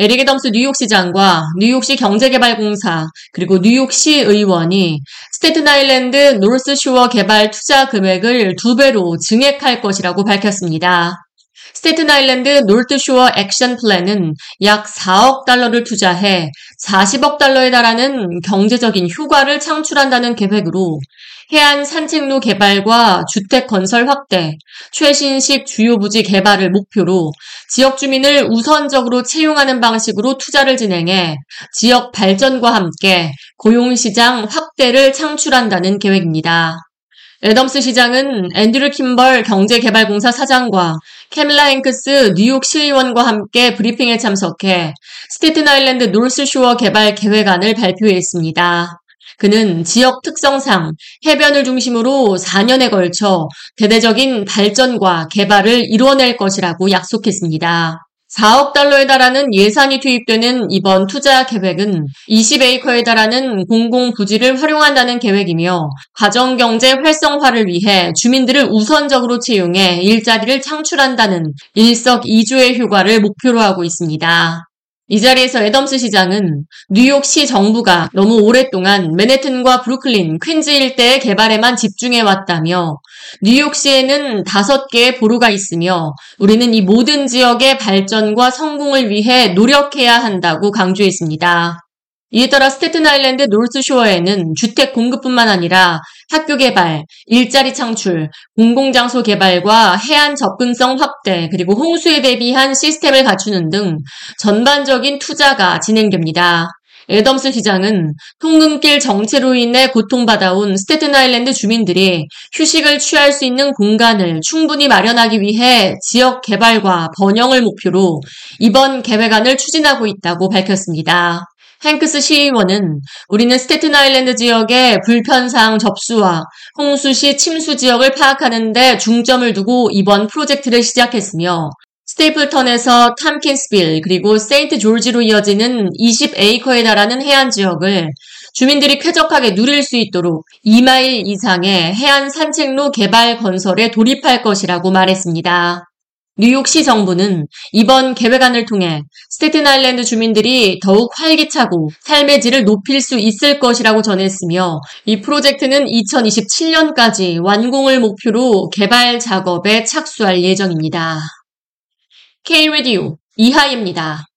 에릭 애덤스 뉴욕시장과 뉴욕시 경제개발공사 그리고 뉴욕시 의원이 스테튼 아일랜드 노스쇼어 개발 투자 금액을 두 배로 증액할 것이라고 밝혔습니다. 스테튼 아일랜드 노스쇼어 액션 플랜은 약 4억 달러를 투자해 40억 달러에 달하는 경제적인 효과를 창출한다는 계획으로 해안 산책로 개발과 주택 건설 확대, 최신식 주요 부지 개발을 목표로 지역 주민을 우선적으로 채용하는 방식으로 투자를 진행해 지역 발전과 함께 고용 시장 확대를 창출한다는 계획입니다. 애덤스 시장은 앤드류 킴벌 경제개발공사 사장과 캐밀라 행크스 뉴욕 시의원과 함께 브리핑에 참석해 스테튼 아일랜드 노스쇼어 개발 계획안을 발표했습니다. 그는 지역 특성상 해변을 중심으로 4년에 걸쳐 대대적인 발전과 개발을 이루어낼 것이라고 약속했습니다. 4억 달러에 달하는 예산이 투입되는 이번 투자 계획은 20에이커에 달하는 공공 부지를 활용한다는 계획이며 가정 경제 활성화를 위해 주민들을 우선적으로 채용해 일자리를 창출한다는 일석이조의 효과를 목표로 하고 있습니다. 이 자리에서 애덤스 시장은 뉴욕시 정부가 너무 오랫동안 맨해튼과 브루클린, 퀸즈 일대의 개발에만 집중해 왔다며 뉴욕시에는 다섯 개의 보루가 있으며 우리는 이 모든 지역의 발전과 성공을 위해 노력해야 한다고 강조했습니다. 이에 따라 스테튼 아일랜드 노스쇼어에는 주택 공급뿐만 아니라 학교 개발, 일자리 창출, 공공장소 개발과 해안 접근성 확대, 그리고 홍수에 대비한 시스템을 갖추는 등 전반적인 투자가 진행됩니다. 애덤스 시장은 통근길 정체로 인해 고통받아온 스테튼 아일랜드 주민들이 휴식을 취할 수 있는 공간을 충분히 마련하기 위해 지역 개발과 번영을 목표로 이번 계획안을 추진하고 있다고 밝혔습니다. 행크스 시의원은 우리는 스테튼 아일랜드 지역의 불편사항 접수와 홍수 시 침수 지역을 파악하는 데 중점을 두고 이번 프로젝트를 시작했으며 스테이플턴에서 탐킨스빌 그리고 세인트 조지로 이어지는 20에이커에 달하는 해안 지역을 주민들이 쾌적하게 누릴 수 있도록 2마일 이상의 해안 산책로 개발 건설에 돌입할 것이라고 말했습니다. 뉴욕시 정부는 이번 계획안을 통해 스테튼 아일랜드 주민들이 더욱 활기차고 삶의 질을 높일 수 있을 것이라고 전했으며 이 프로젝트는 2027년까지 완공을 목표로 개발 작업에 착수할 예정입니다. K-Radio 이하입니다.